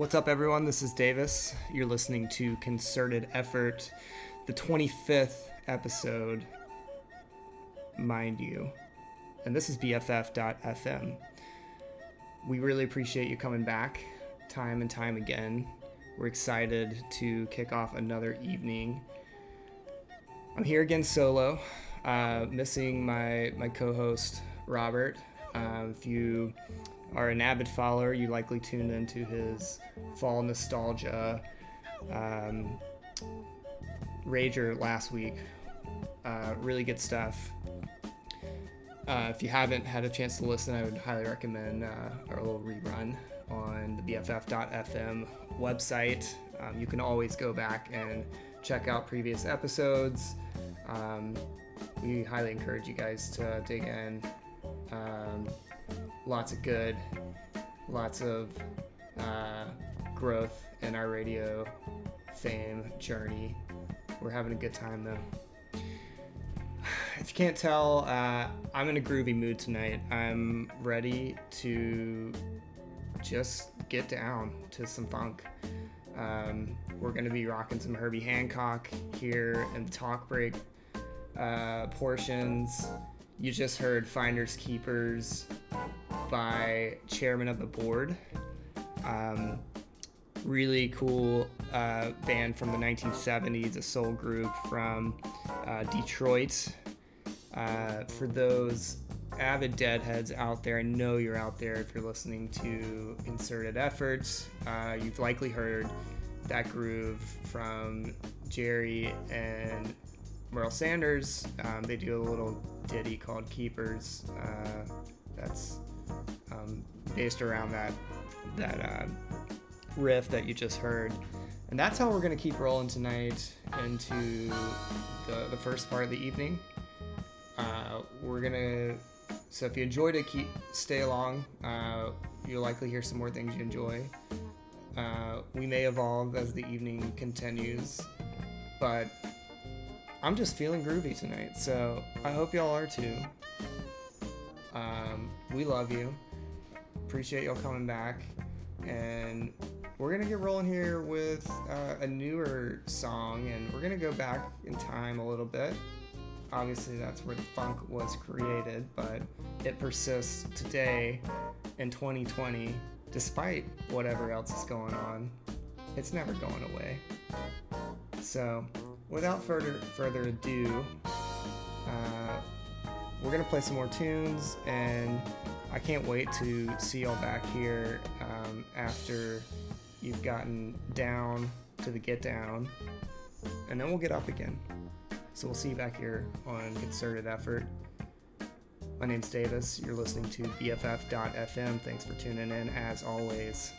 What's up, everyone? This is Davis. You're listening to Concerted Effort, the 25th episode, mind you. And this is BFF.FM. We really appreciate you coming back time and time again. We're excited to kick off another evening. I'm here again solo, uh, missing my, my co host, Robert. Uh, if you are an avid follower, you likely tuned into his fall nostalgia um, rager last week. Uh, really good stuff. Uh, if you haven't had a chance to listen, I would highly recommend uh, our little rerun on the BFF.FM website. Um, you can always go back and check out previous episodes. Um, we highly encourage you guys to dig in. Um, lots of good, lots of uh, growth in our radio fame journey. We're having a good time though. If you can't tell, uh, I'm in a groovy mood tonight. I'm ready to just get down to some funk. Um, we're going to be rocking some Herbie Hancock here in the talk break uh, portions. You just heard Finders Keepers by Chairman of the Board. Um, really cool uh, band from the 1970s, a soul group from uh, Detroit. Uh, for those avid deadheads out there, I know you're out there if you're listening to Concerted Efforts. Uh, you've likely heard that groove from Jerry and Merle Saunders. Um, they do a little ditty called Keepers. Uh, that's um, based around that that uh, riff that you just heard. And that's how we're gonna keep rolling tonight into the, the first part of the evening. Uh, we're gonna so if you enjoyed it, keep stay along. Uh, you'll likely hear some more things you enjoy. Uh, we may evolve as the evening continues, but I'm just feeling groovy tonight. So I hope y'all are too. Um, we love you. Appreciate y'all coming back, and we're gonna get rolling here with uh, a newer song, and we're gonna go back in time a little bit obviously that's where the funk was created, but it persists today in 2020 despite whatever else is going on. It's never going away. So, without further further ado, uh, we're gonna play some more tunes, and I can't wait to see y'all back here um, after you've gotten down to the get down, and then we'll get up again. So we'll see you back here on Concerted Effort. My name's Davis. You're listening to BFF.FM. Thanks for tuning in as always.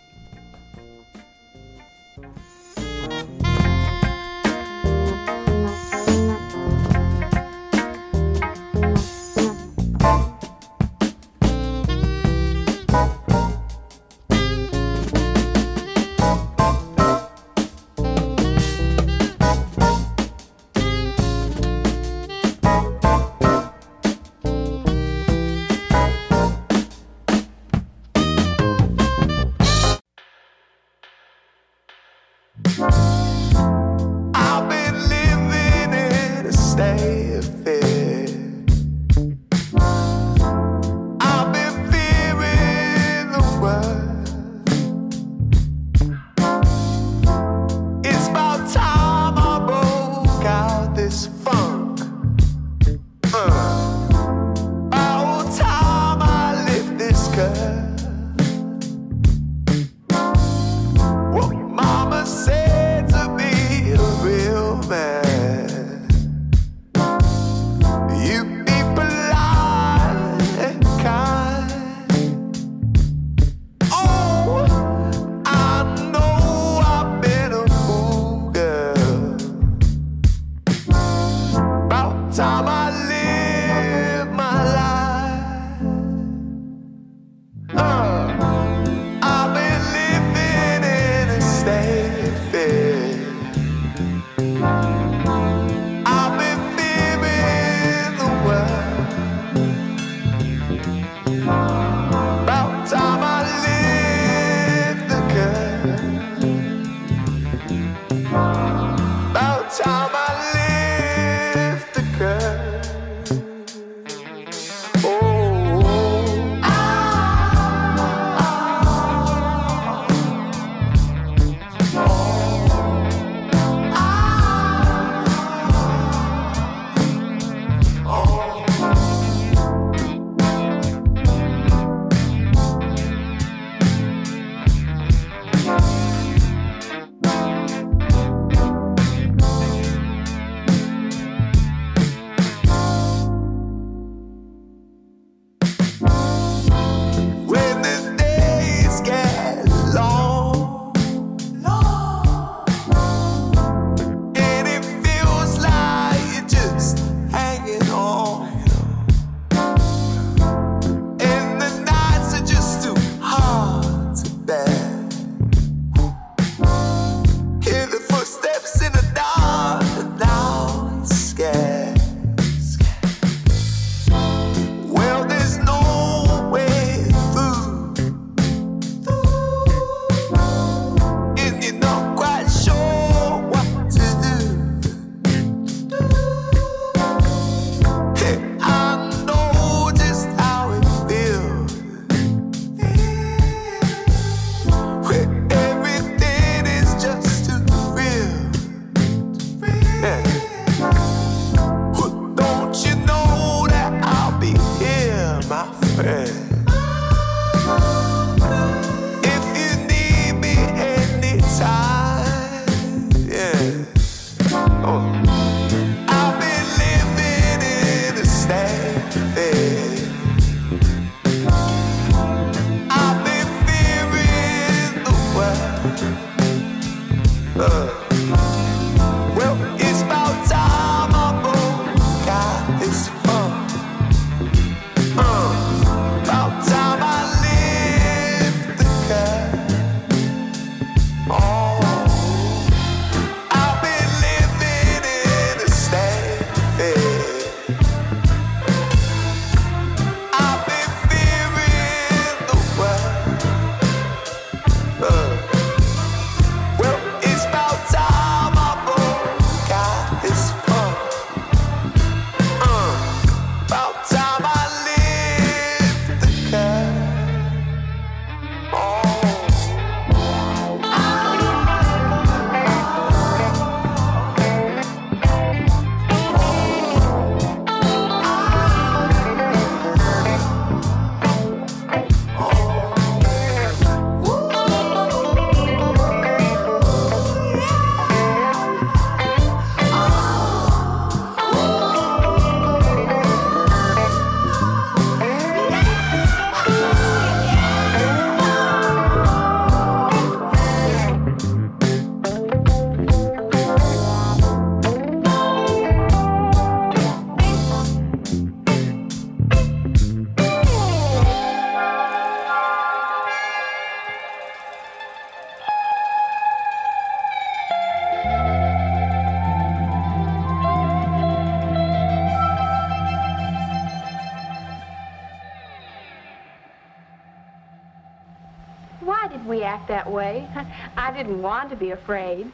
That way. I didn't want to be afraid.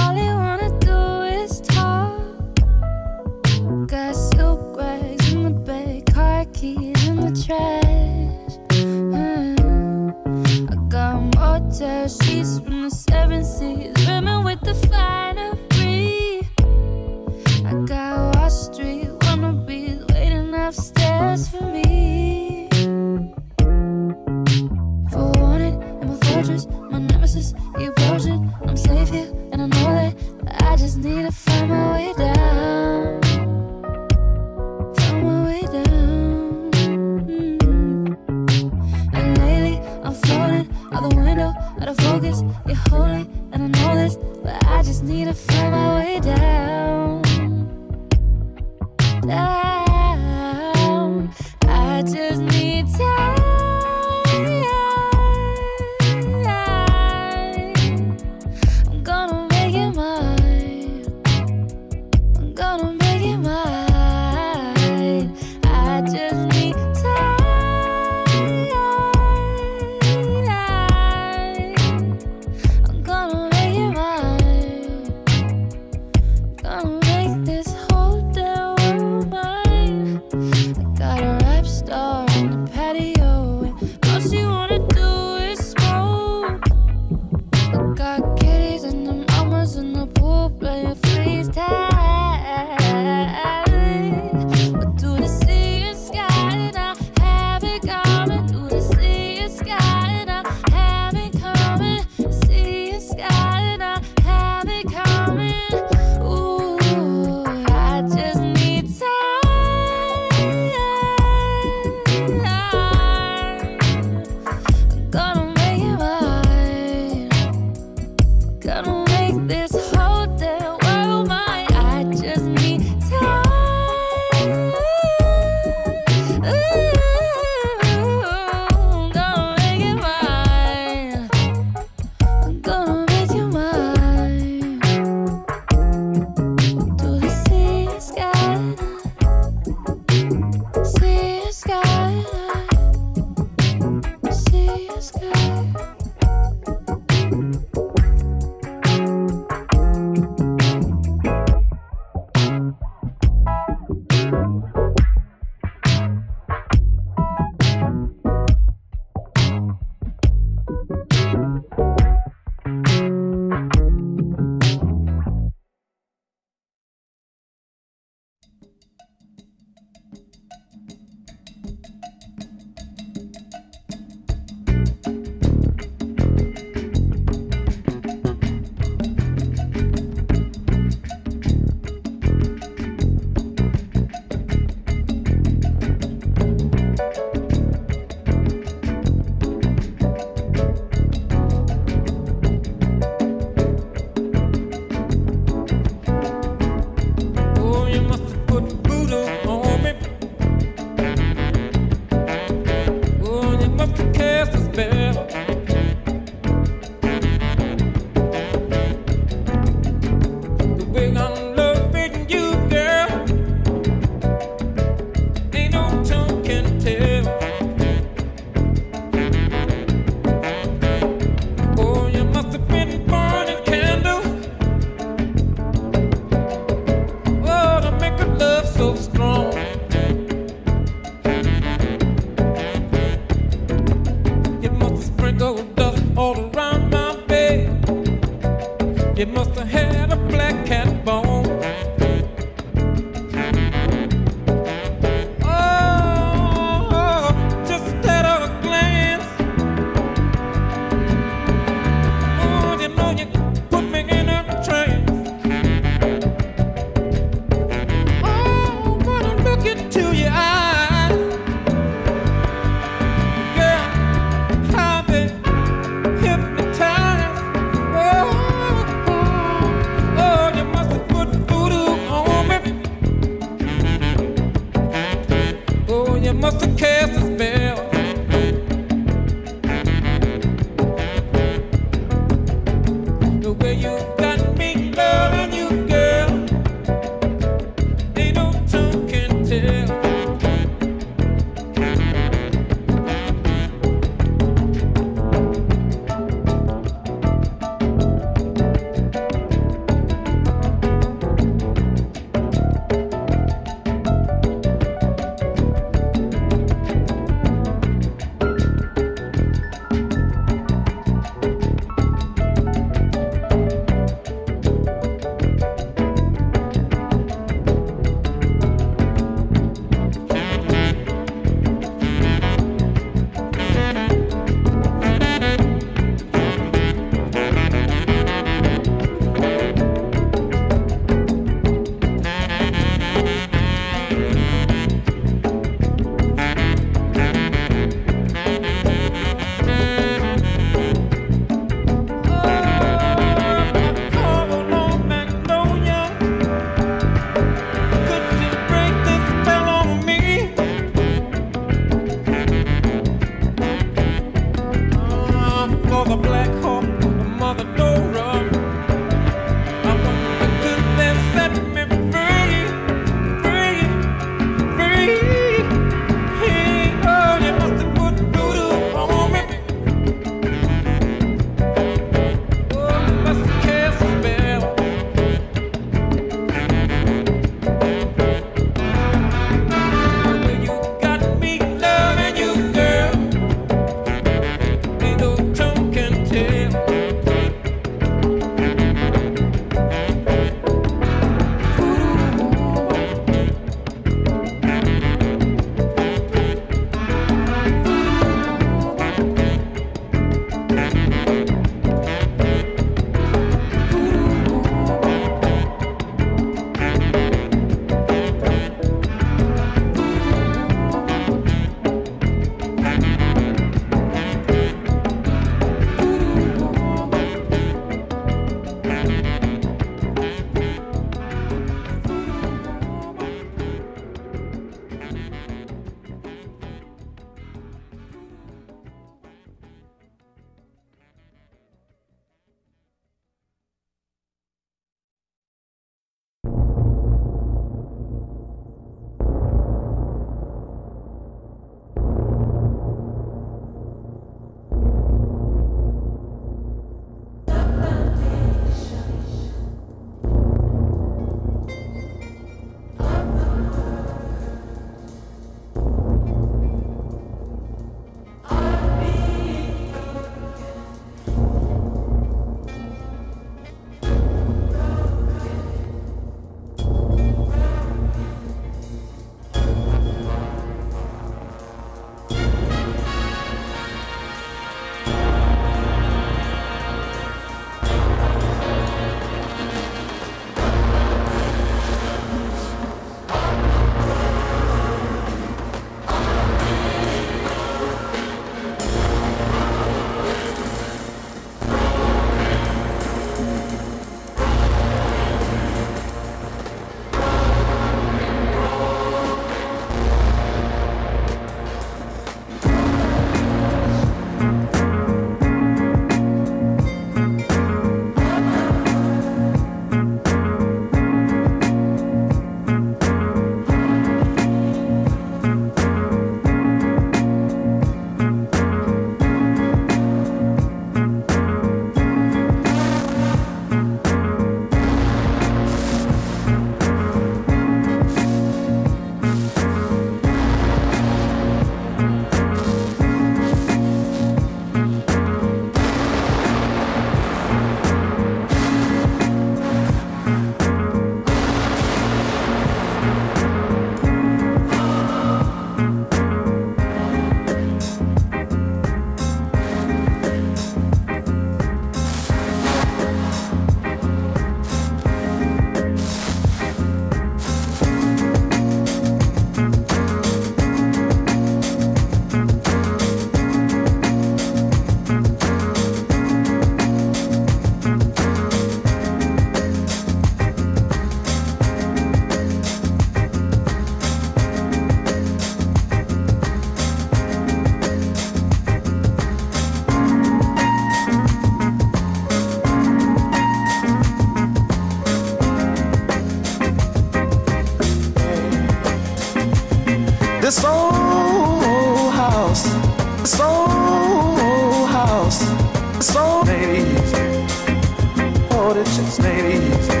Oh,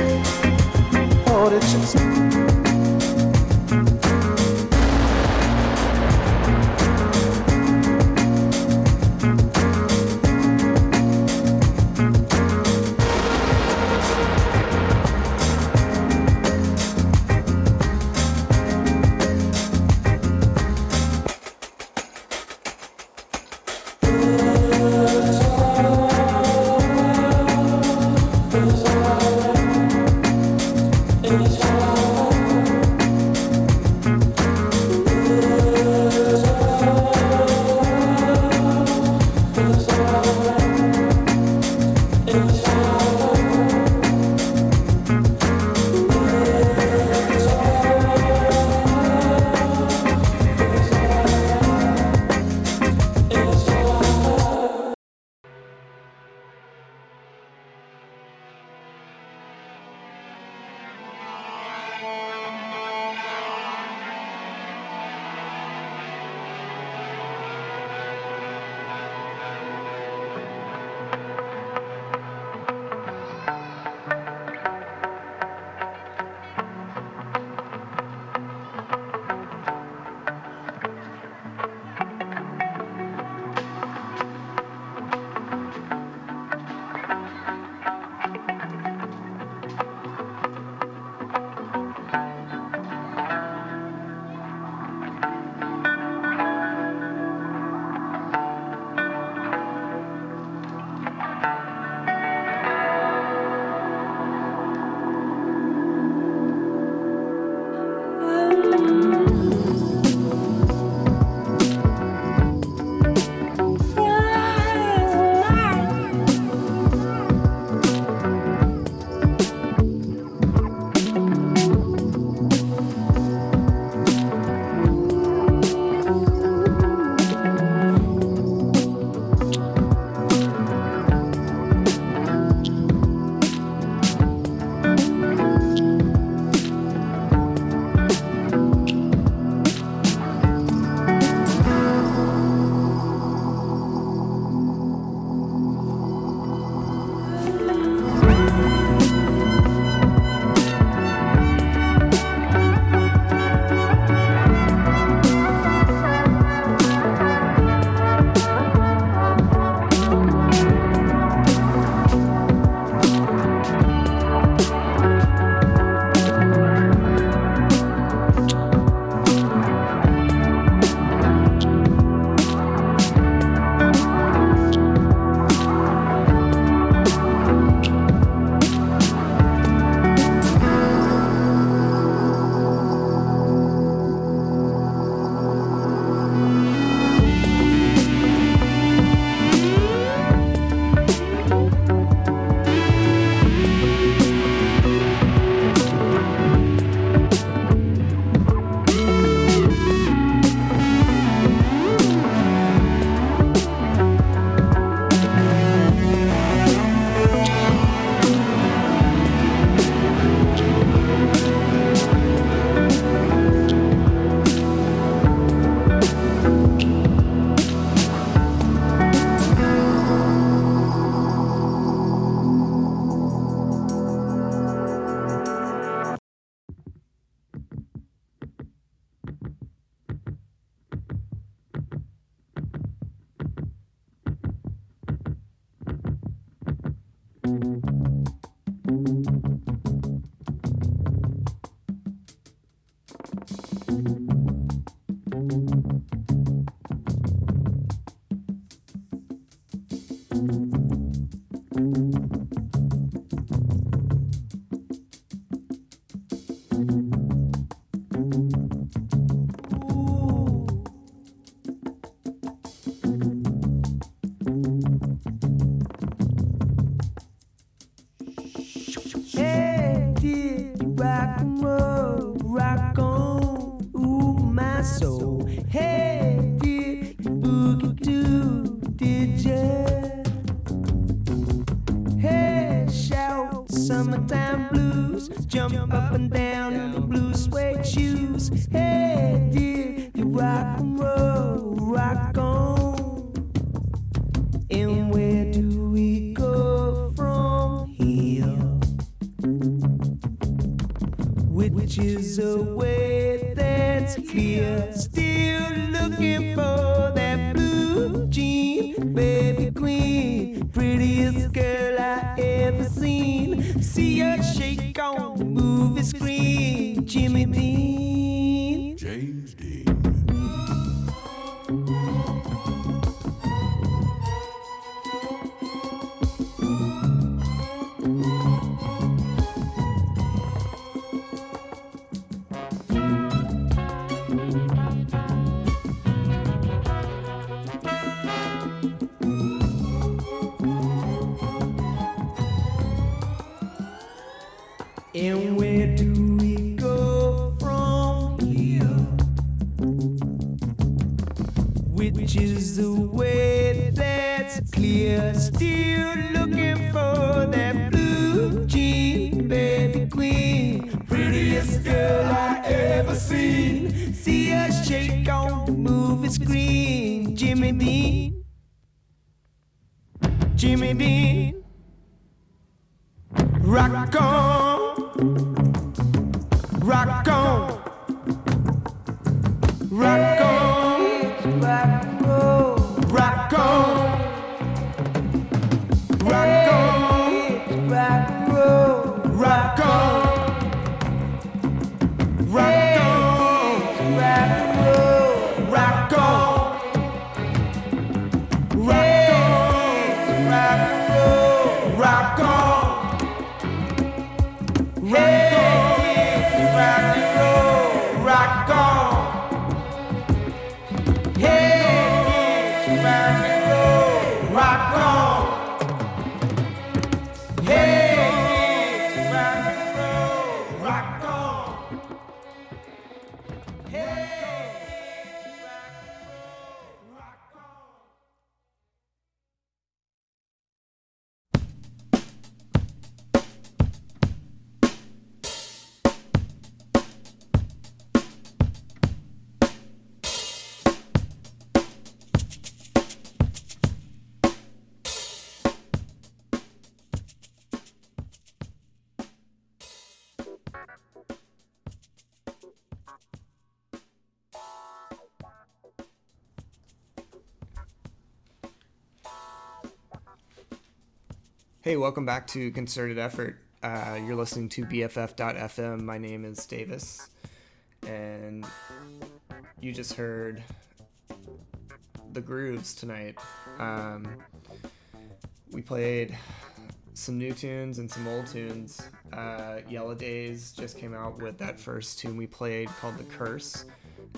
up and down in the blue suede shoes. Hey, dear, you rock and roll, rock on. And where do we go from here? Which is a way that's clear. Still Hey, welcome back to Concerted Effort. Uh, you're listening to BFF.FM. My name is Davis, and you just heard the grooves tonight. Um, we played some new tunes and some old tunes. Uh, Yellow Days just came out with that first tune we played called The Curse.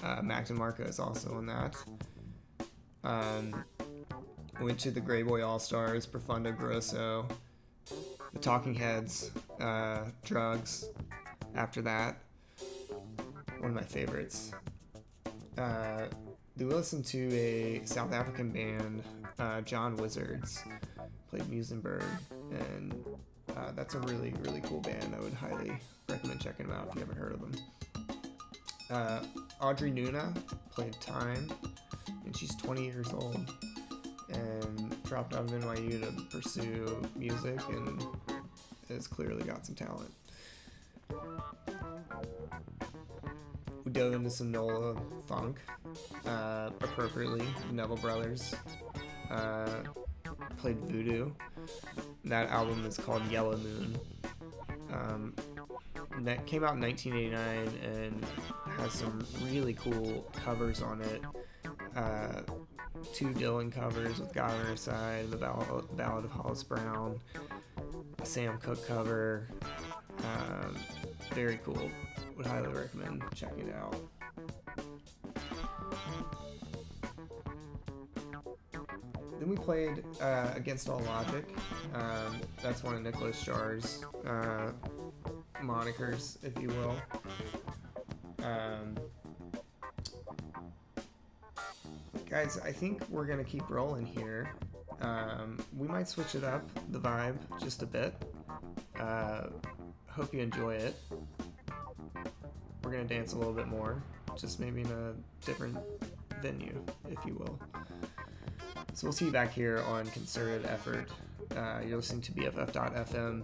Uh, Mac DeMarco is also in that. Um, went to the Greyboy Allstars, Profundo Grosso, the Talking Heads, uh, Drugs. After that, one of my favorites. Uh, we listened to a South African band, uh, John Wizards, played Muizenberg, and uh, that's a really, really cool band. I would highly recommend checking them out if you haven't heard of them. Uh, Audrey Nuna played Time, and she's 20 years old and dropped out of NYU to pursue music and has clearly got some talent. We dove into some Nola funk, uh, appropriately. Neville Brothers uh, played Voodoo. That album is called Yellow Moon. Um, that came out in 1989 and has some really cool covers on it. Uh, two Dylan covers with God on Her Side, the Ballad, Ballad of Hollis Brown, a Sam Cooke cover. Um, very cool. Would highly recommend checking it out. Then we played uh, Against All Logic. Um, that's one of Nicolas Jaar's uh, monikers, if you will. Um, guys, I think we're gonna keep rolling here. Um, we might switch it up, the vibe, just a bit. Uh, hope you enjoy it. We're gonna dance a little bit more, just maybe in a different venue, if you will. So we'll see you back here on Concerted Effort. Uh, you're listening to BFF.FM.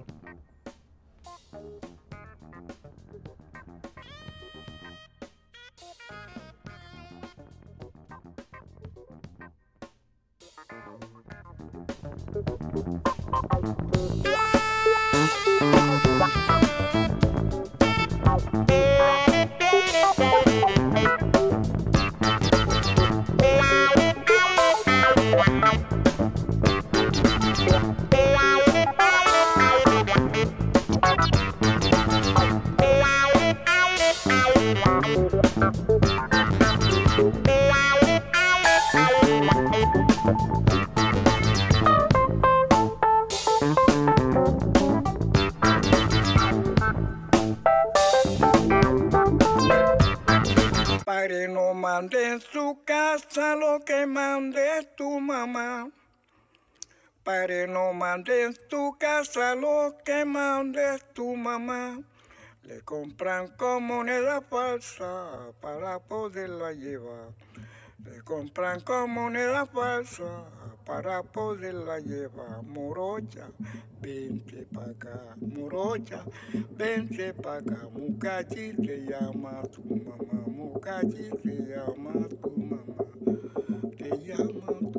Padre, no mande en tu casa lo que mande tu mamá. Le compran con moneda falsa para poderla llevar. Le compran con moneda falsa para poderla llevar. Morocha, vente pa' acá. Morocha, vente pa' acá. Mucachi te llama tu mamá. Mucachi te llama tu mamá. Te llama tu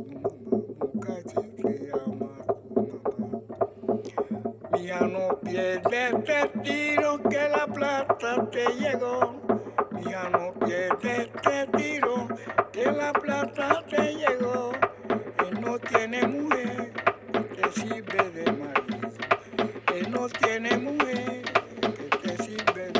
Mija, no pierdes este tiro que la plata te llegó. Mija, no pierdes este tiro que la plata te llegó. Él no tiene mujer que te sirve de marido. Él no tiene mujer que te sirve de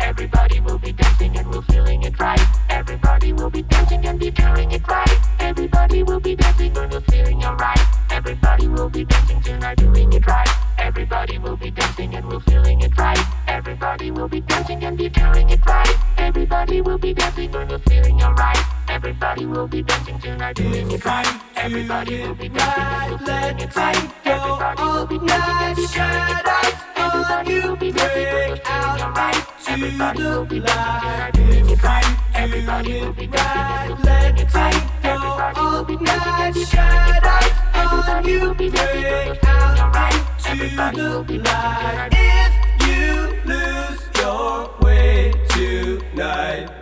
Everybody will be dancing and we're feeling it right. Everybody will be dancing and be feeling it right. Everybody will be dancing and we're feeling alright. Everybody will be dancing tonight, doing it right. Everybody will be dancing and we're feeling it right. Everybody will be dancing and be feeling it right. Everybody will be dancing and we're feeling alright. Everybody will be dancing tonight, doing it right. Everybody will be dancing and we're feeling it right. Everybody will be dancing and be feeling it right. Everybody will be dancing and we're feeling alright. Everybody. Everybody. Everybody feeling it right. Everybody will be dancing and we're feeling alright. Everybody will be dancing. If you lose your way tonight,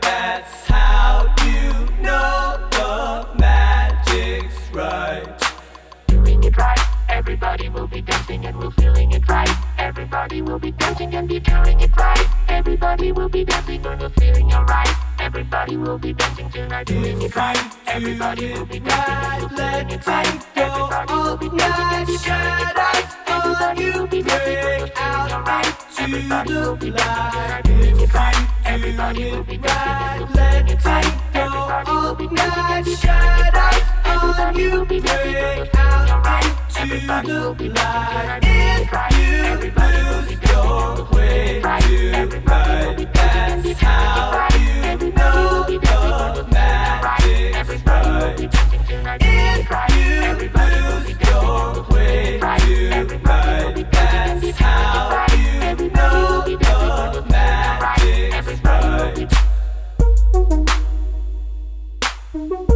Everybody will be dancing and we're feeling it right. Everybody will be dancing and be feeling it right. Everybody will be dancing and we're feeling alright. Everybody will be dancing tonight, doing it right. Everybody will be dancing and we're feeling it right. Everybody will be dancing and be feeling it right. Everybody will be dancing and we're feeling alright. Everybody will be dancing tonight, doing it right. Everybody will be dancing and we're feeling it. Everybody will be dancing and be doing it. Right. Everybody will be dancing and we're feeling alright. Everybody will be dancing tonight, be dancing and we're feeling it right. If you do it right, let it go all night. Shadows on you break out into the light. If you right,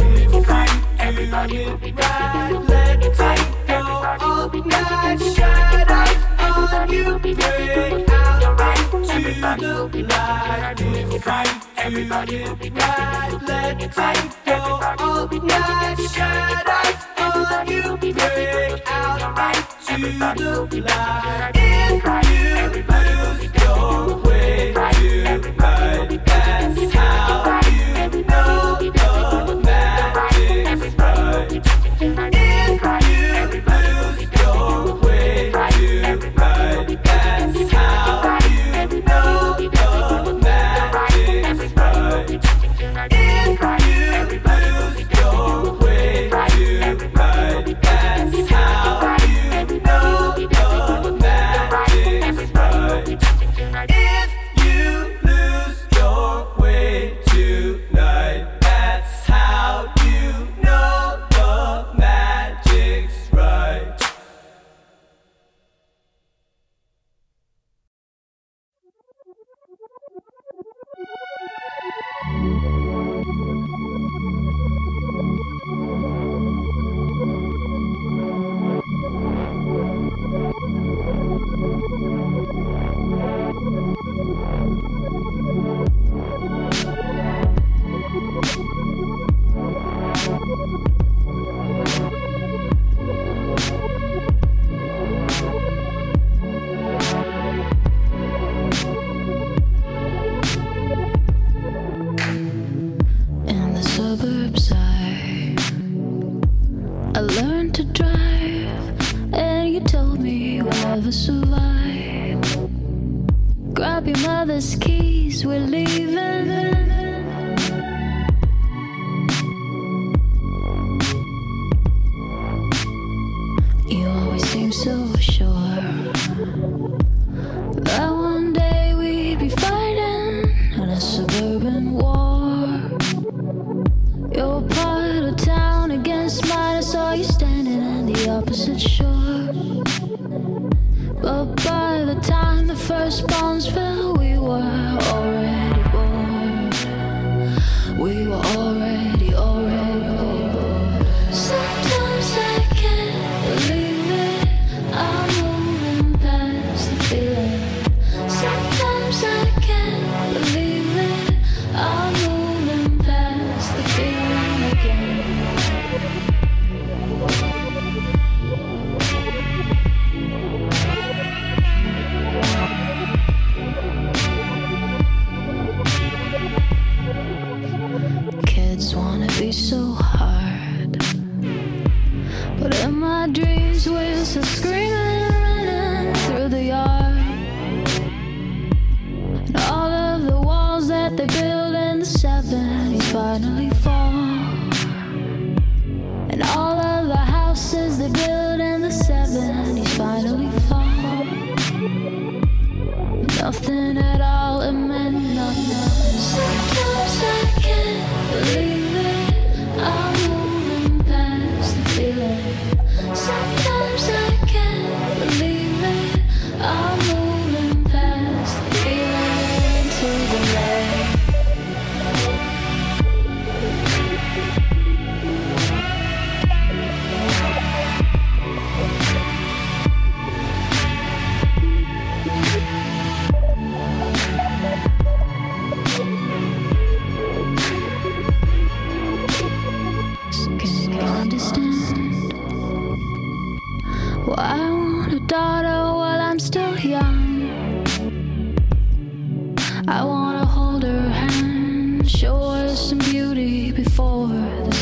It right, let it go all night. Shadows on you break out into the light. If you do it right, let it go all night. Shadows on you break out into the light.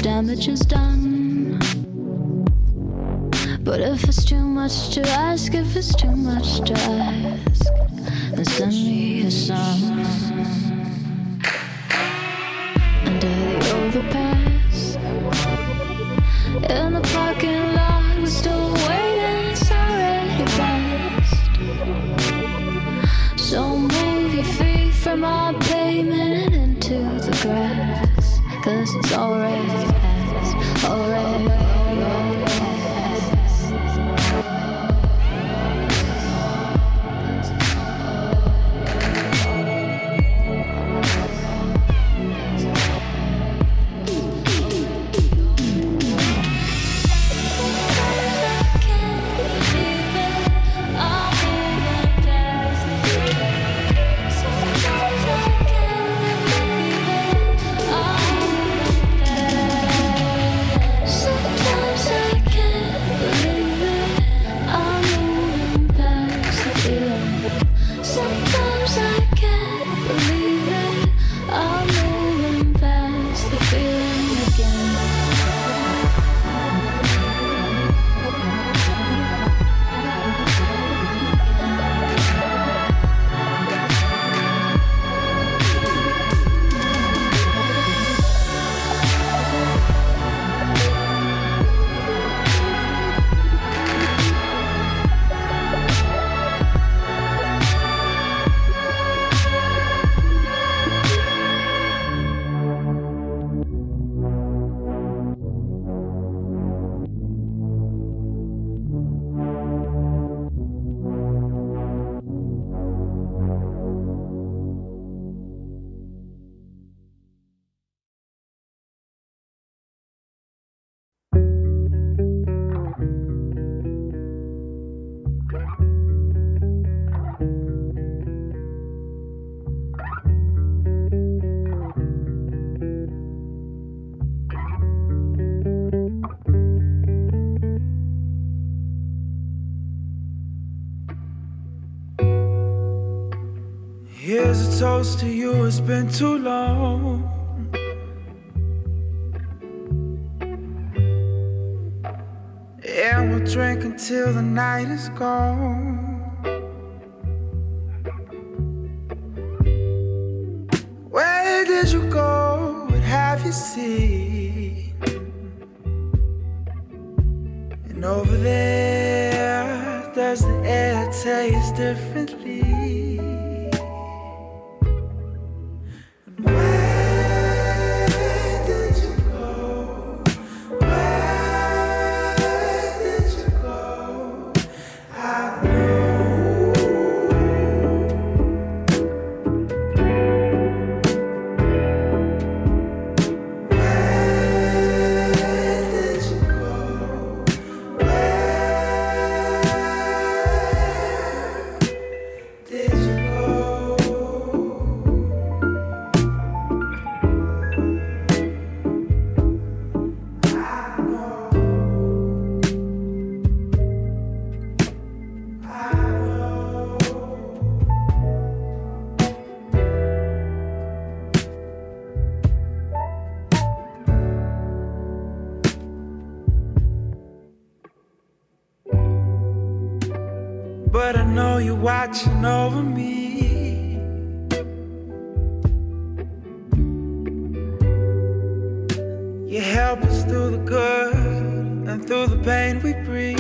Damage is done. But if it's too much to ask, if it's too much to ask, then send me a song under the overpass. In the parking lot, we're still waiting, it's already past. So move your feet from our pavement and into the grass. Cause it's already toast to you, it's been too long. And we'll drink until the night is gone. Where did you go? What have you seen? And over there, does the air taste differently? watching over me. You help us through the good and through the pain we breathe.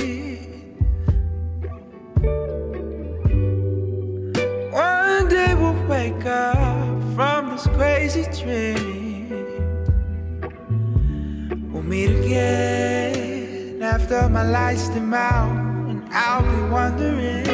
One day we'll wake up from this crazy dream. We'll meet again after my lights dim out, and I'll be wondering.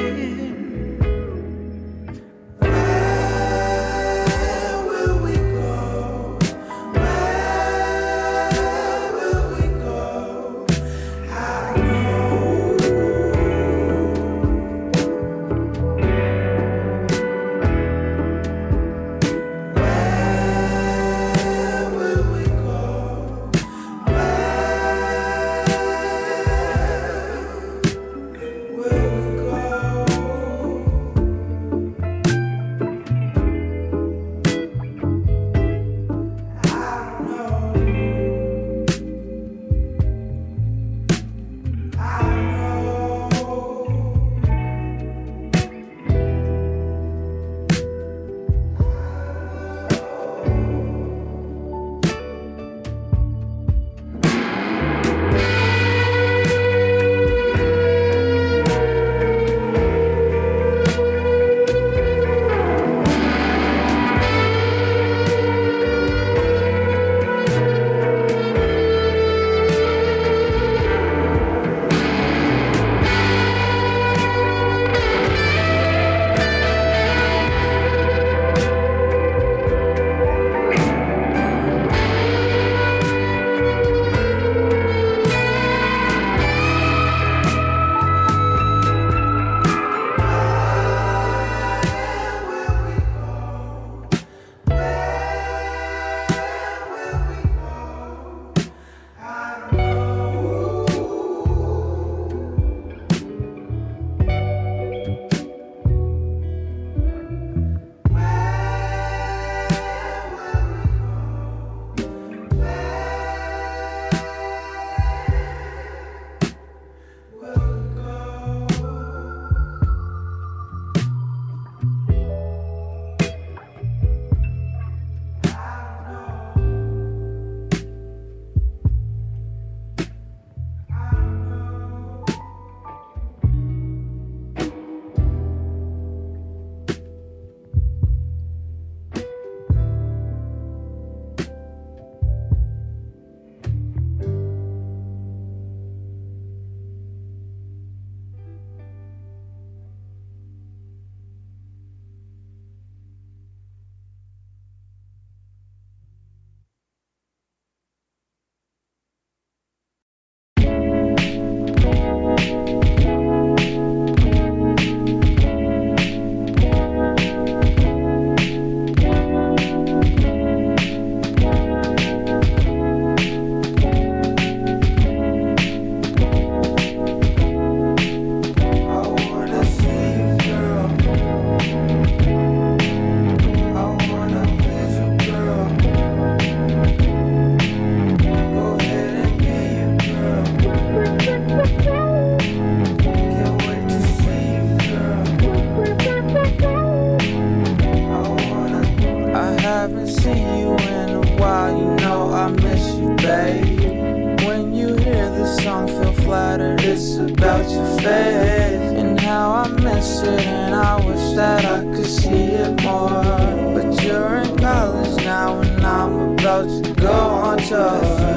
Russia.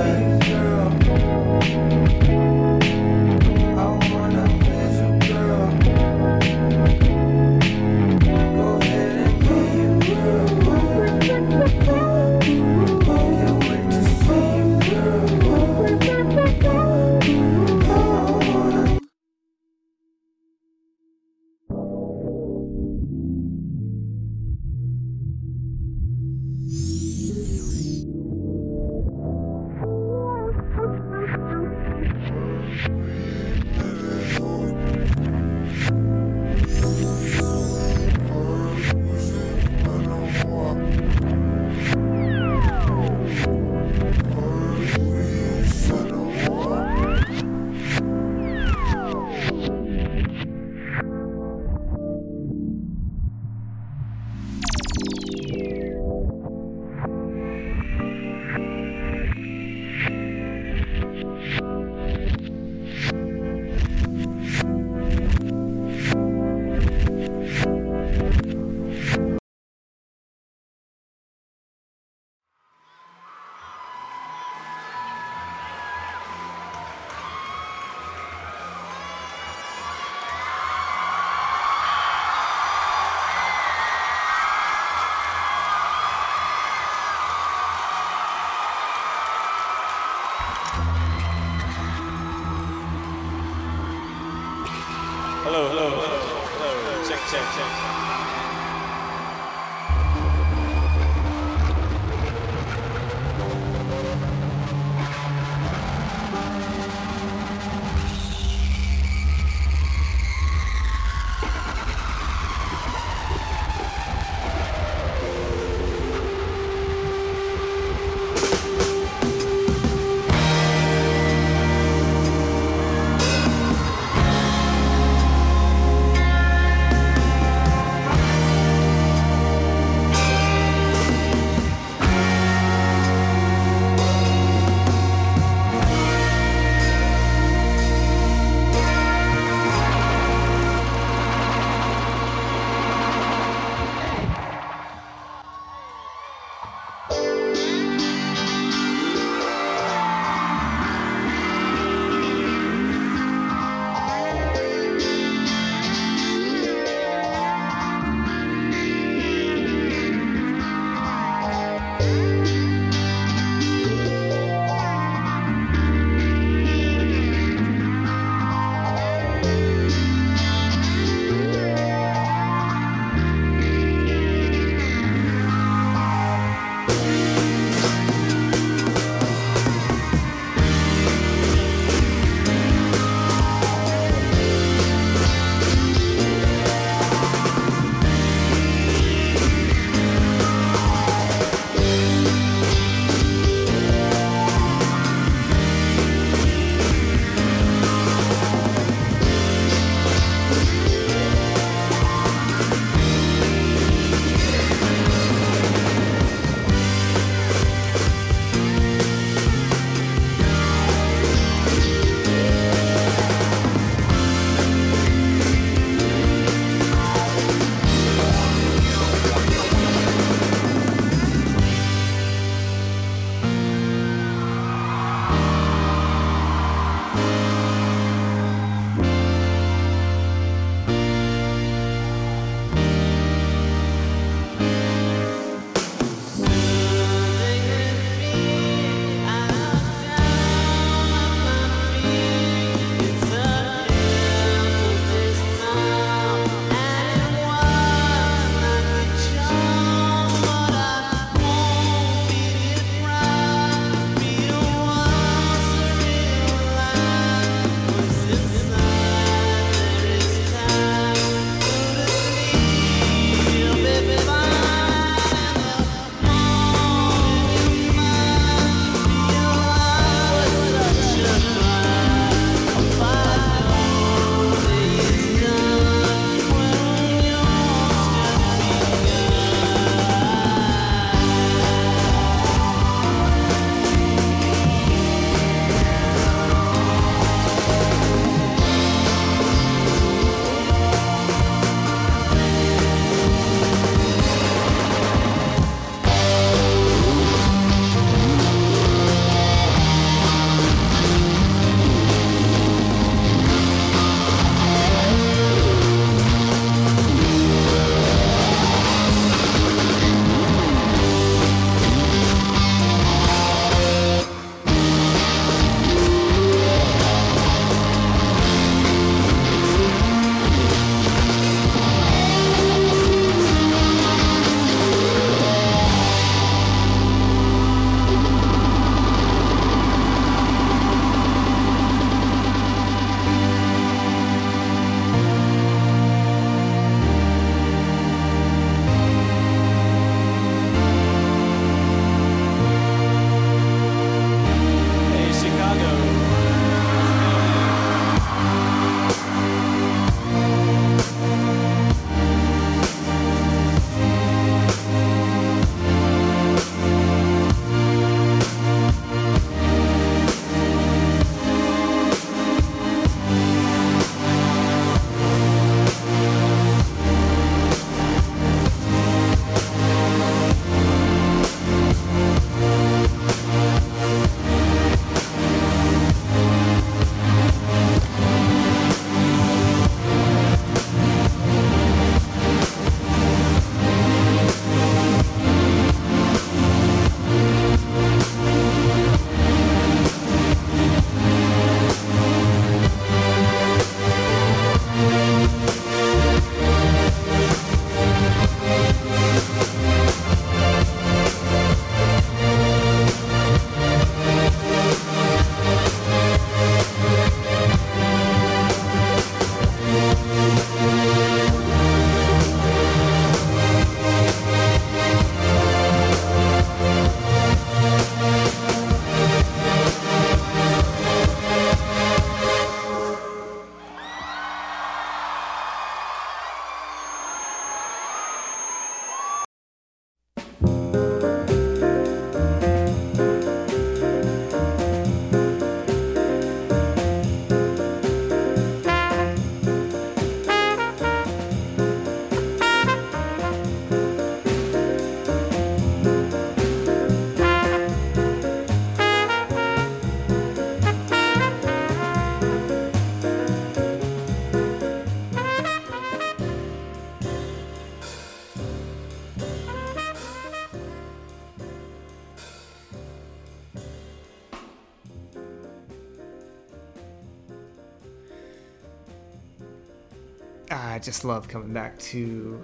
I just love coming back to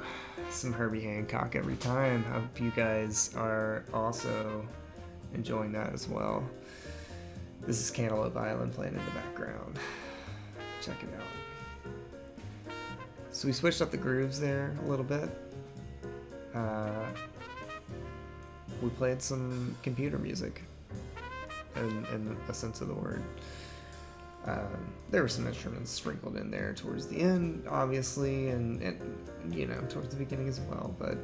some Herbie Hancock every time. I hope you guys are also enjoying that as well. This is Cantaloupe Island playing in the background. Check it out. So we switched up the grooves there a little bit. Uh, we played some computer music in, in a sense of the word. Um, there were some instruments sprinkled in there towards the end, obviously, and, and you know towards the beginning as well. But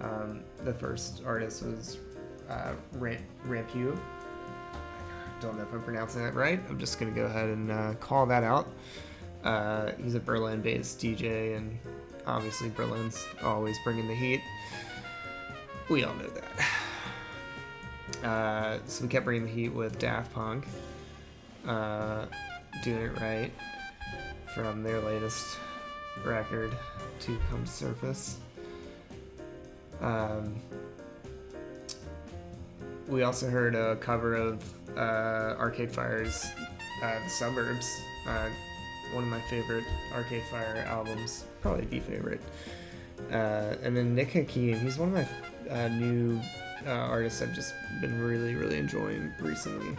um, the first artist was uh, Ram- Rampue. Don't know if I'm pronouncing that right. I'm just gonna go ahead and uh, call that out. Uh, he's a Berlin-based DJ, and obviously Berlin's always bringing the heat. We all know that. Uh, so we kept bringing the heat with Daft Punk uh, doing it right from their latest record to come to surface. Um, we also heard a cover of uh, Arcade Fire's uh, "The Suburbs," uh, one of my favorite Arcade Fire albums, probably the favorite. Uh, and then Nick Hakim, he's one of my uh, new uh, artists I've just been really, really enjoying recently.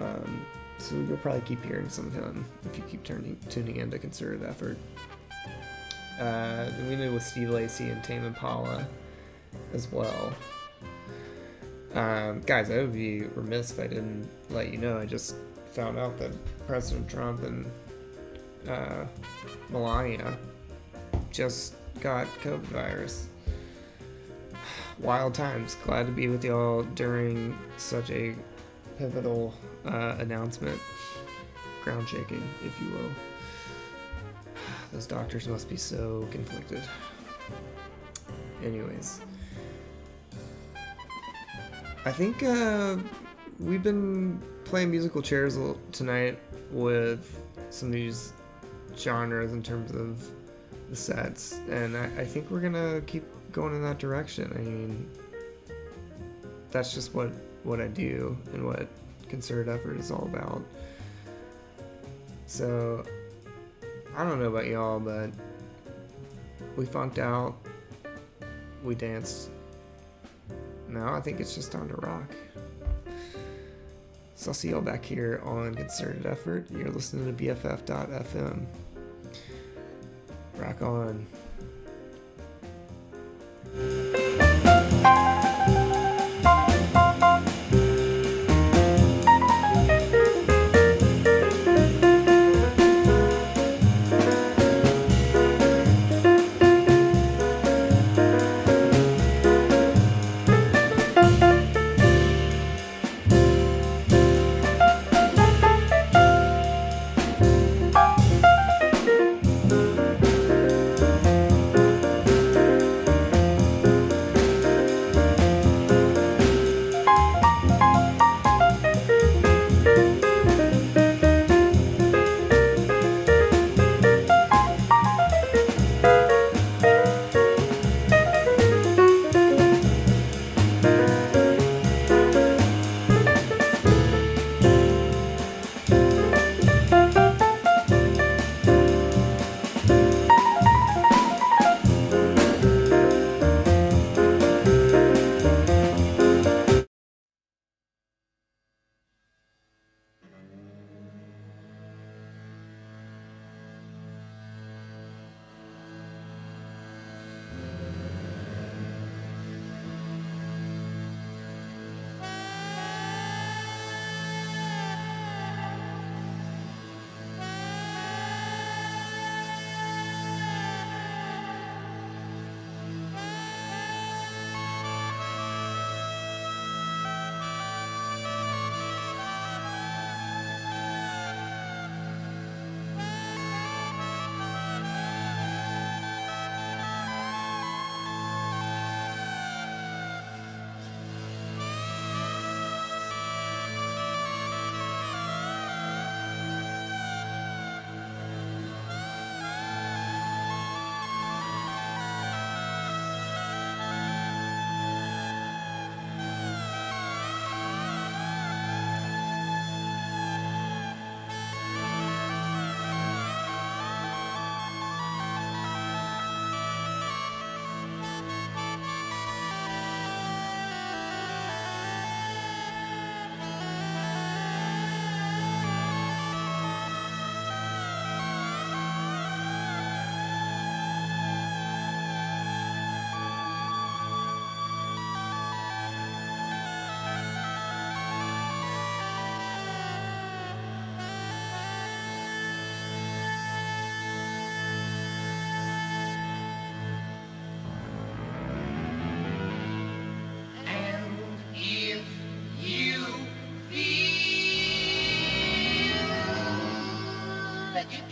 Um, so you'll probably keep hearing some of him if you keep turning, tuning into Concerted Effort. Uh, then we did with Steve Lacy and Tame Impala as well. Um, guys, I would be remiss if I didn't let you know. I just found out that President Trump and uh, Melania just got COVID virus. Wild times. Glad to be with y'all during such a pivotal uh, announcement. Ground shaking, if you will. Those doctors must be so conflicted. Anyways, I think uh, we've been playing musical chairs tonight with some of these genres in terms of the sets, and I, I think we're gonna keep going in that direction. I mean, that's just what what I do and what concerted effort is all about. So, I don't know about y'all, but we funked out, we danced. Now I think it's just time to rock. So I'll see y'all back here on Concerted Effort. You're listening to BFF.FM. Rock on.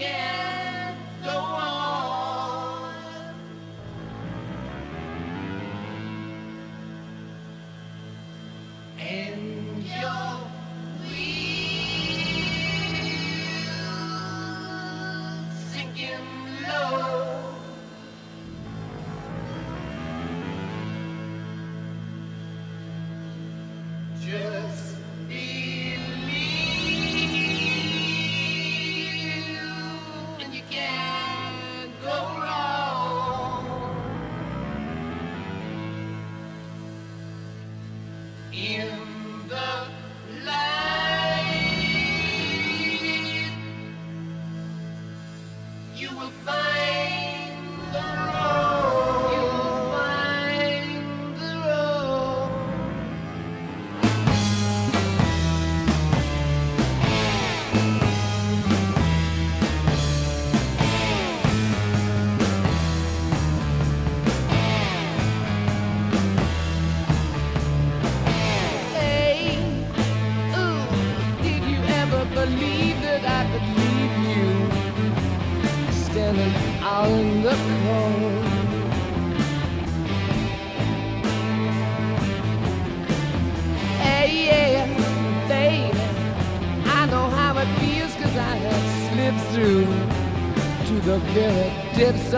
You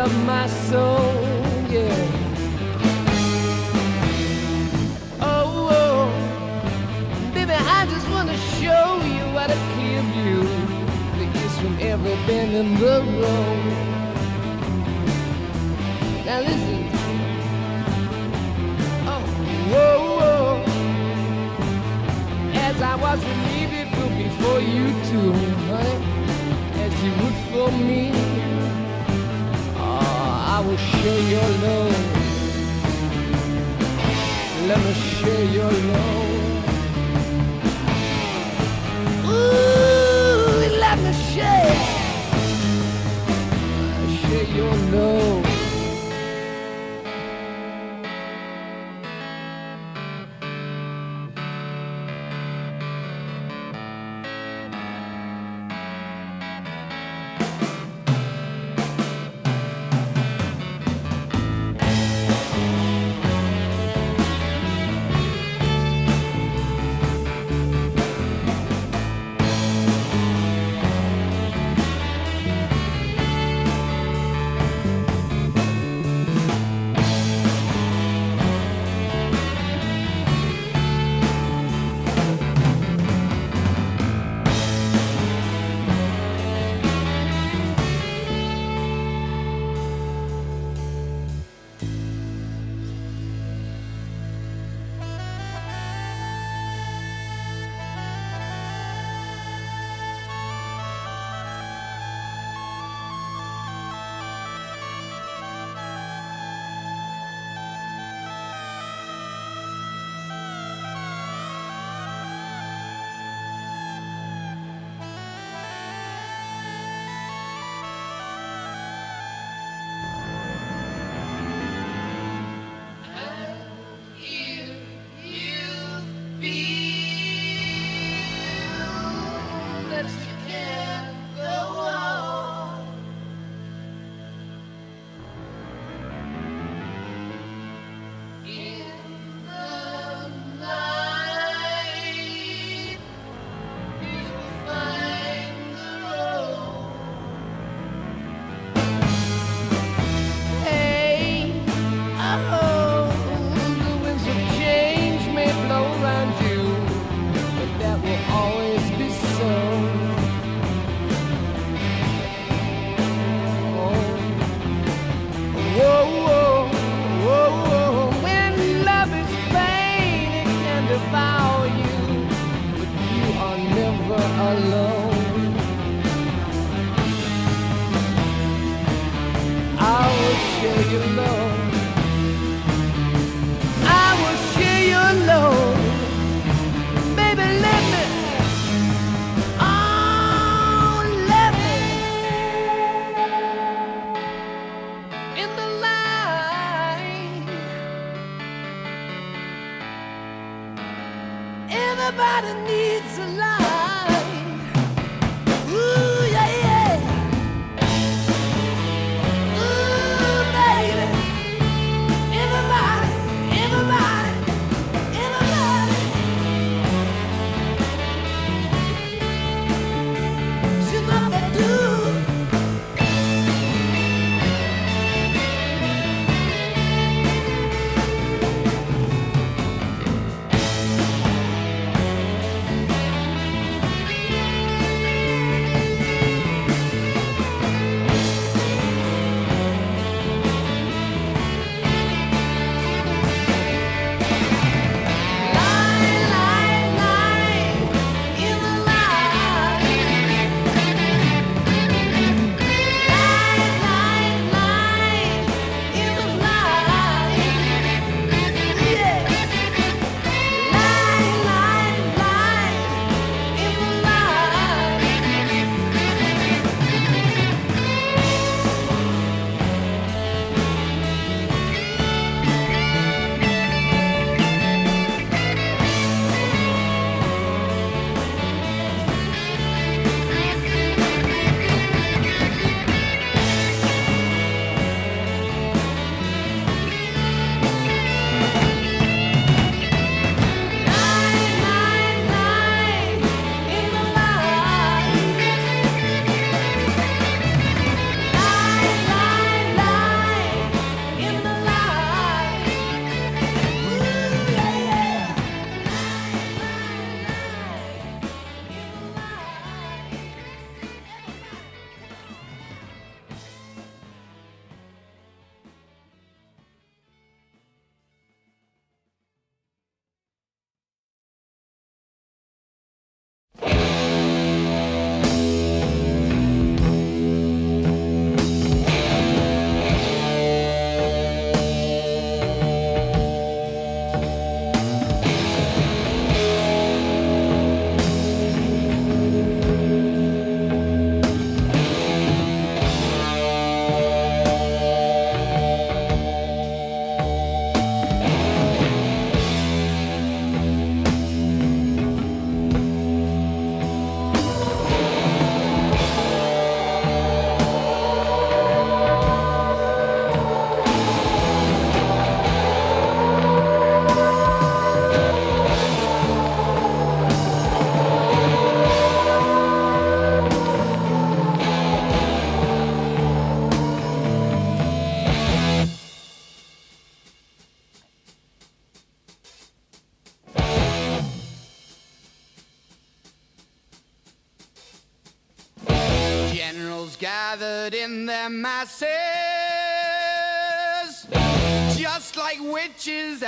of my soul,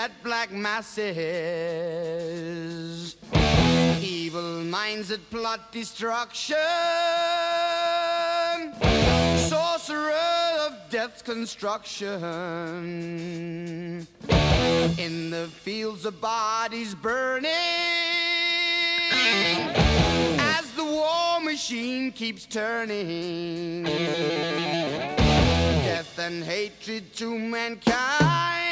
witches at black masses. Evil minds that plot destruction, sorcerer of death's construction. In the fields of bodies burning, as the war machine keeps turning. Death and hatred to mankind,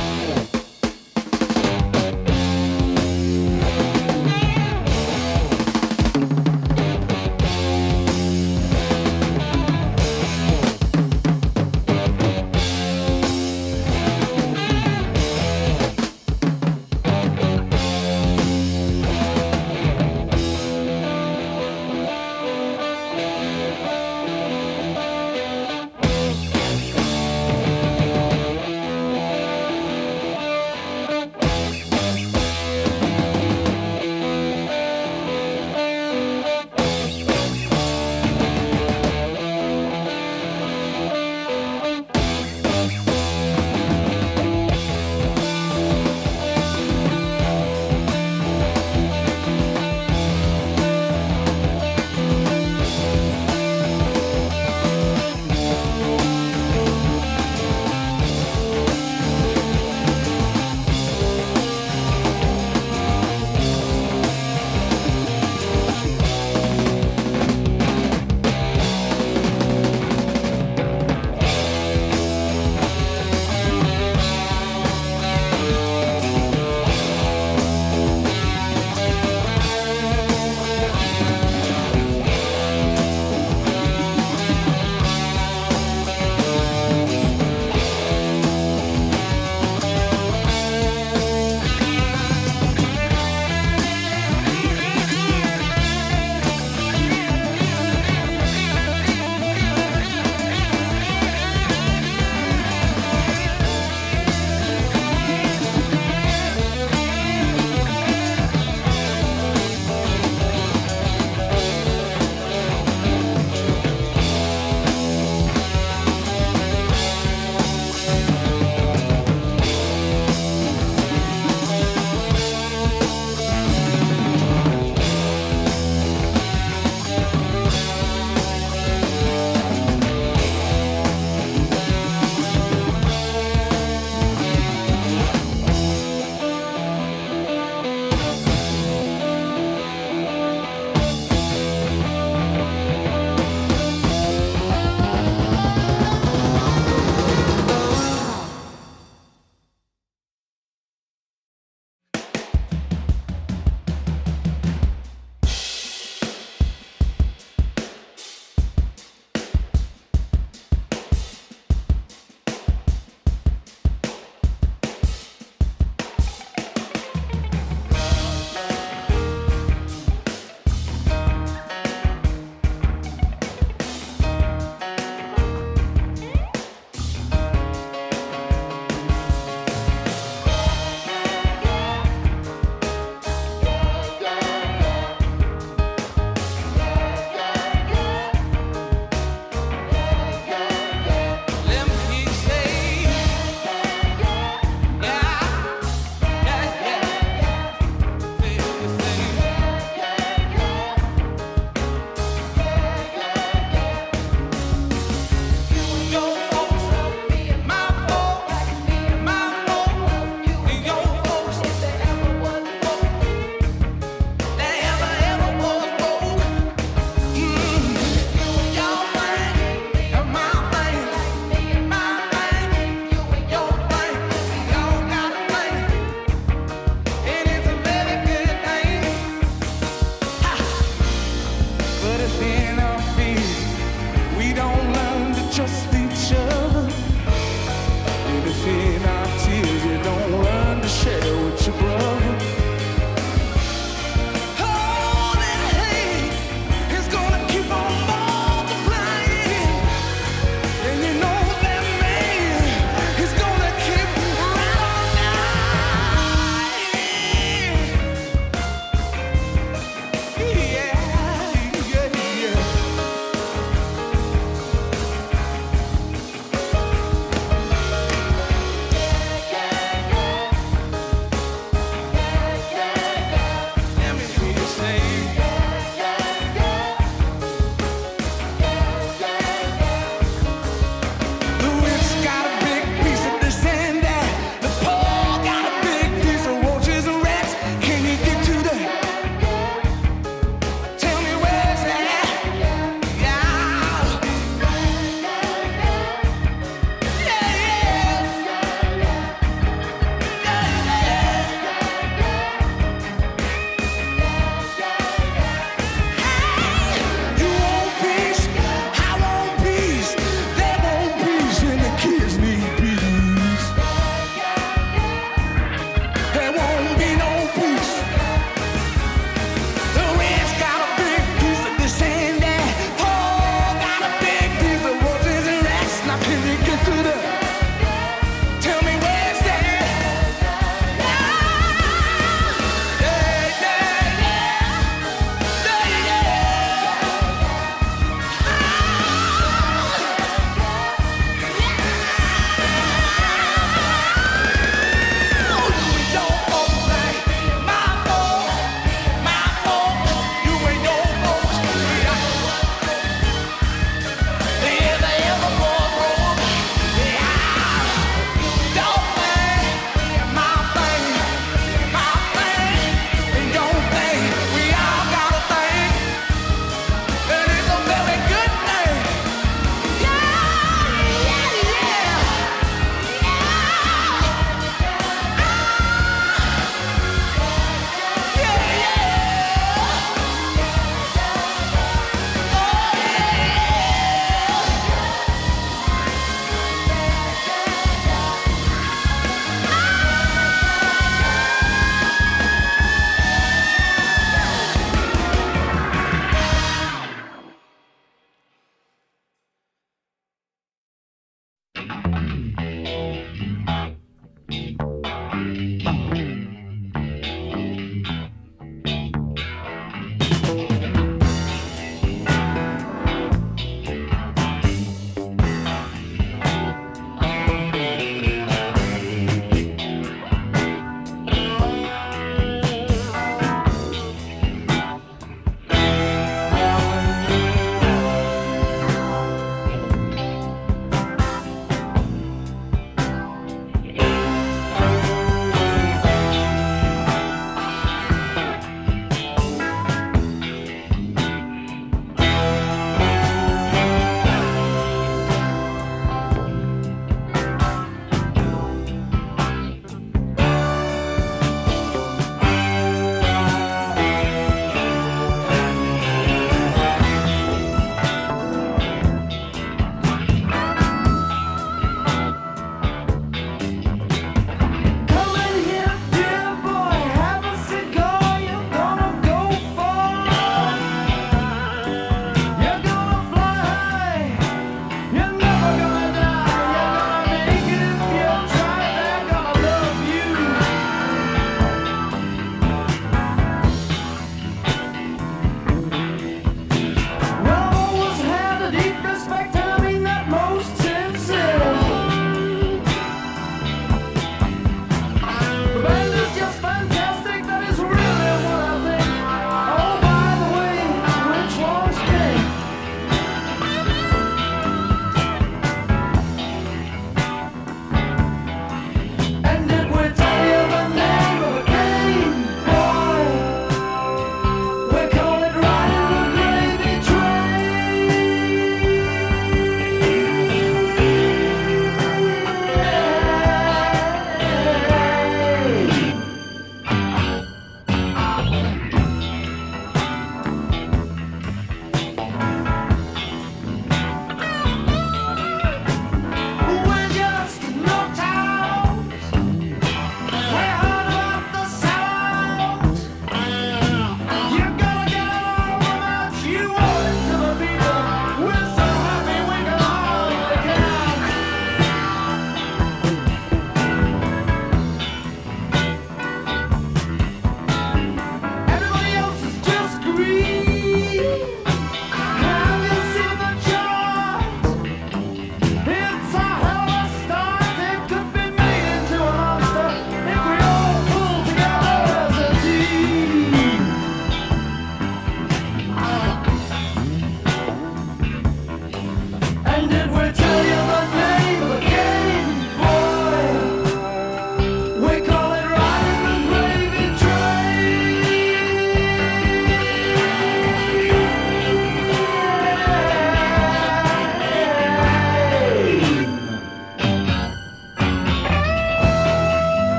and we're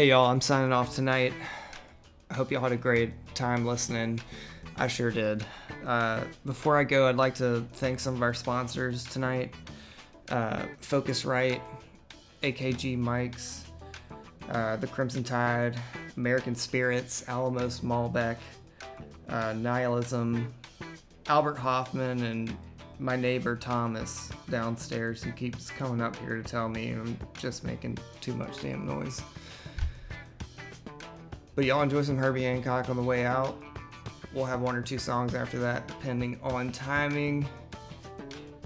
Hey y'all, I'm signing off tonight. I hope y'all had a great time listening. I sure did. Uh, before I go, I'd like to thank some of our sponsors tonight uh, Focusrite, AKG Mics, uh, The Crimson Tide, American Spirits, Alamos Malbec, uh, Nihilism, Albert Hofmann, and my neighbor Thomas downstairs who keeps coming up here to tell me I'm just making too much damn noise. But y'all enjoy some Herbie Hancock on the way out. We'll have one or two songs after that, depending on timing.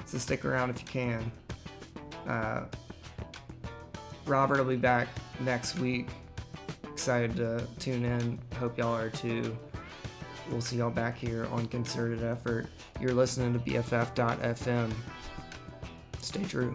So stick around if you can. Uh, Robert will be back next week. Excited to tune in. Hope y'all are too. We'll see y'all back here on Concerted Effort. You're listening to BFF.FM. Stay true.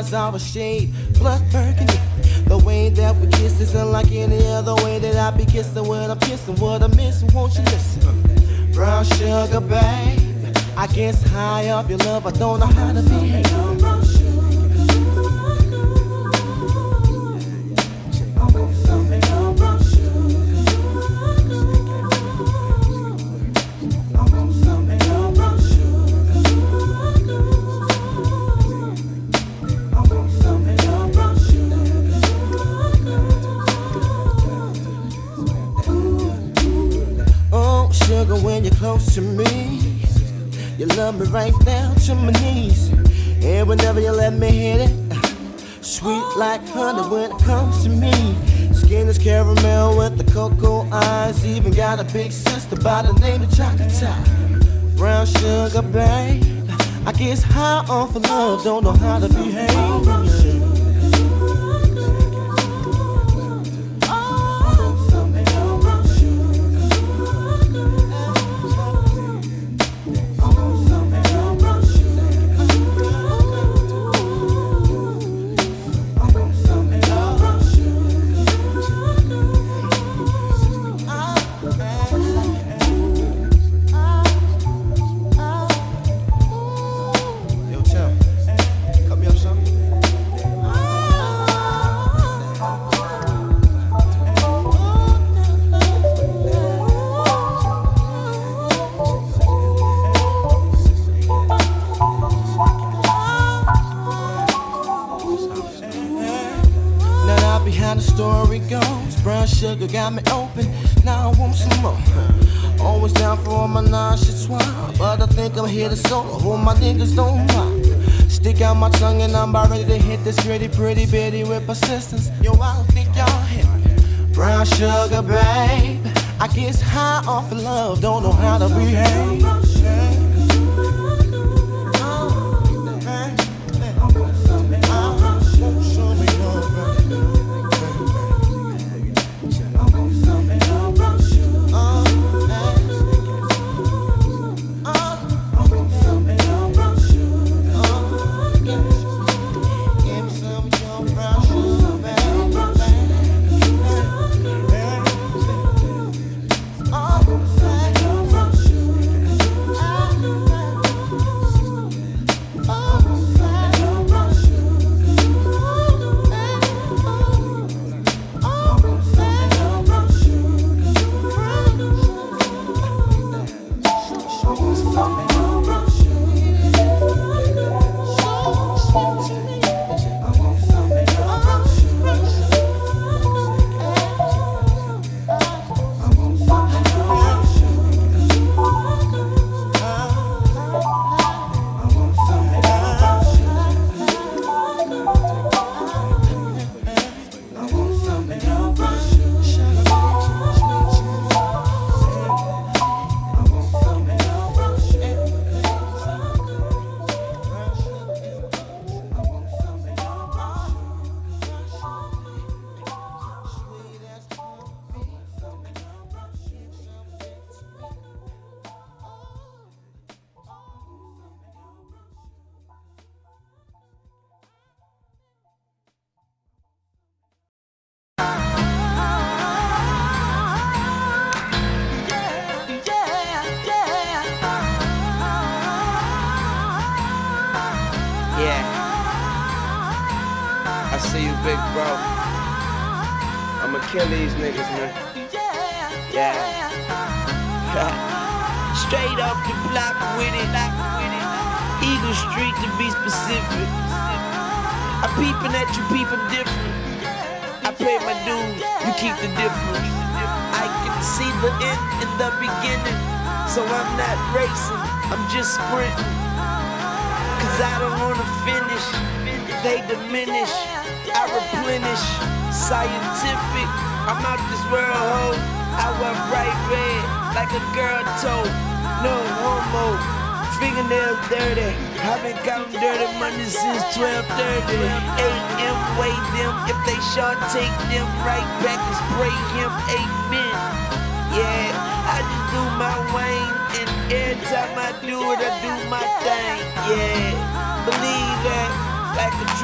Eyes are a shade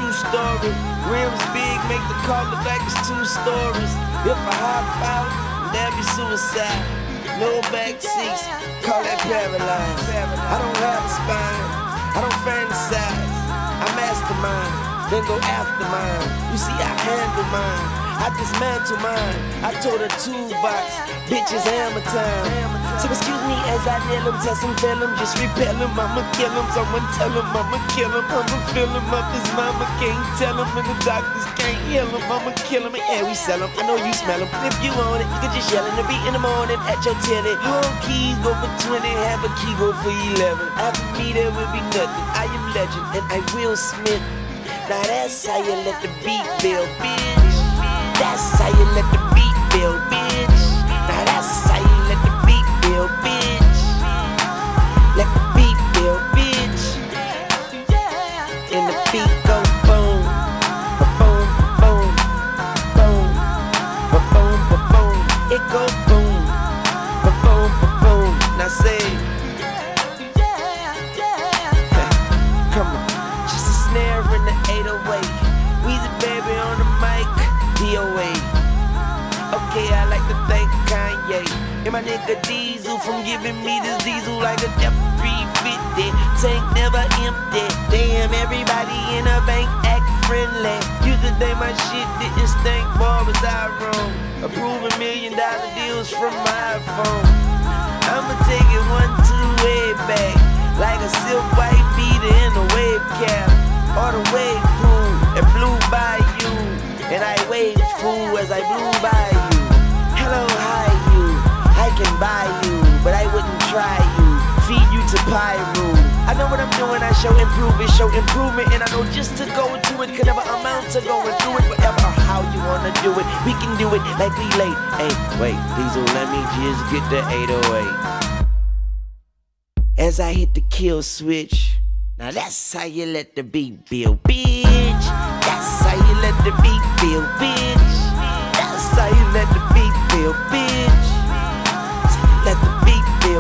A story. Rims big, make the look like it's two stories. If I hop out, that'd be suicide. No back seats, call that paralyzed. I don't have a spine, I don't fantasize. I mastermind, then go after mine. You see, I handle mine. I dismantle mine. I told her toolbox, bitches hammer time. So excuse me as I nail him, test him, fail him, just repel him. I'ma kill him, someone tell him I'ma kill him. I'ma fill him up, his mama can't tell him, and the doctors can't heal him. I'ma kill him, and yeah, we sell him. I know you smell him. If you want it, you can just yell in the beat in the morning at your telly. Home keys go for 20, have a key go for 11. After me, there will be nothing. I am legend, and I will Smith. Now that's how you let the beat build, bitch. That's how you let the beat build, my nigga Deezle from giving me this diesel like a F350. Tank never empty. Damn, everybody in the bank act friendly. Used to think my shit didn't stink, boy, was I wrong. Approving million dollar deals from my phone. I'ma take it one, two, way back. Like a silk white beater in a wave cap. Or the wave pool that blew by you. And I waved fool as I blew by you. Hello, hi you. Can buy you, but I wouldn't try you. Feed you to Pyro. I know what I'm doing, I show improvement, show improvement, and I know just to go into it could never amount to going through it, whatever how you wanna do it. We can do it like we late. Hey, wait, Deezle, let me just get the 808 as I hit the kill switch. Now that's how you let the beat build, bitch. That's how you let the beat build, bitch. That's how you let the beat build, bitch.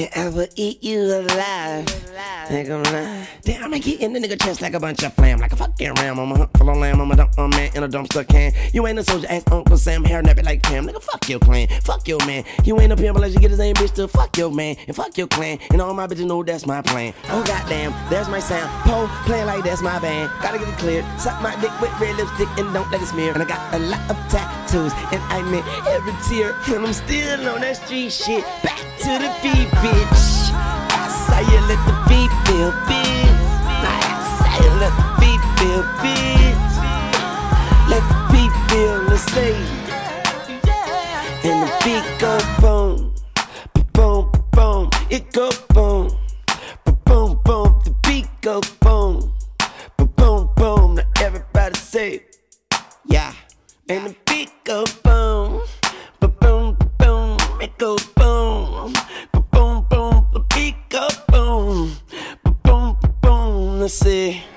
And I will eat you alive. Gonna lie. Damn, I'ma get in the nigga chest like a bunch of flam. Like a fucking ram. I'm a hunt full of lamb. I'm a dump man in a dumpster can. You ain't a soldier, ass Uncle Sam. Hair nappy like Cam. Nigga, fuck your clan. Fuck your man. You ain't a pimp unless you get his name, bitch, to fuck your man. And fuck your clan. And all my bitches know that's my plan. Oh, goddamn, there's my sound. Pole playing like that's my band. Gotta get it cleared. Suck my dick with red lipstick and don't let it smear. And I got a lot of tattoos. And I meant every tear. And I'm still on that street shit. Back to the beat, bitch. That's how you let the beat feel, bitch. That's how you let the beat feel, bitch. Let the beat feel, let's say. And the beat go boom, boom, boom. It go boom, boom, boom. The beat go boom, boom, boom. Now everybody say, yeah. And the beat go boom, boom, boom. It go boom, The beat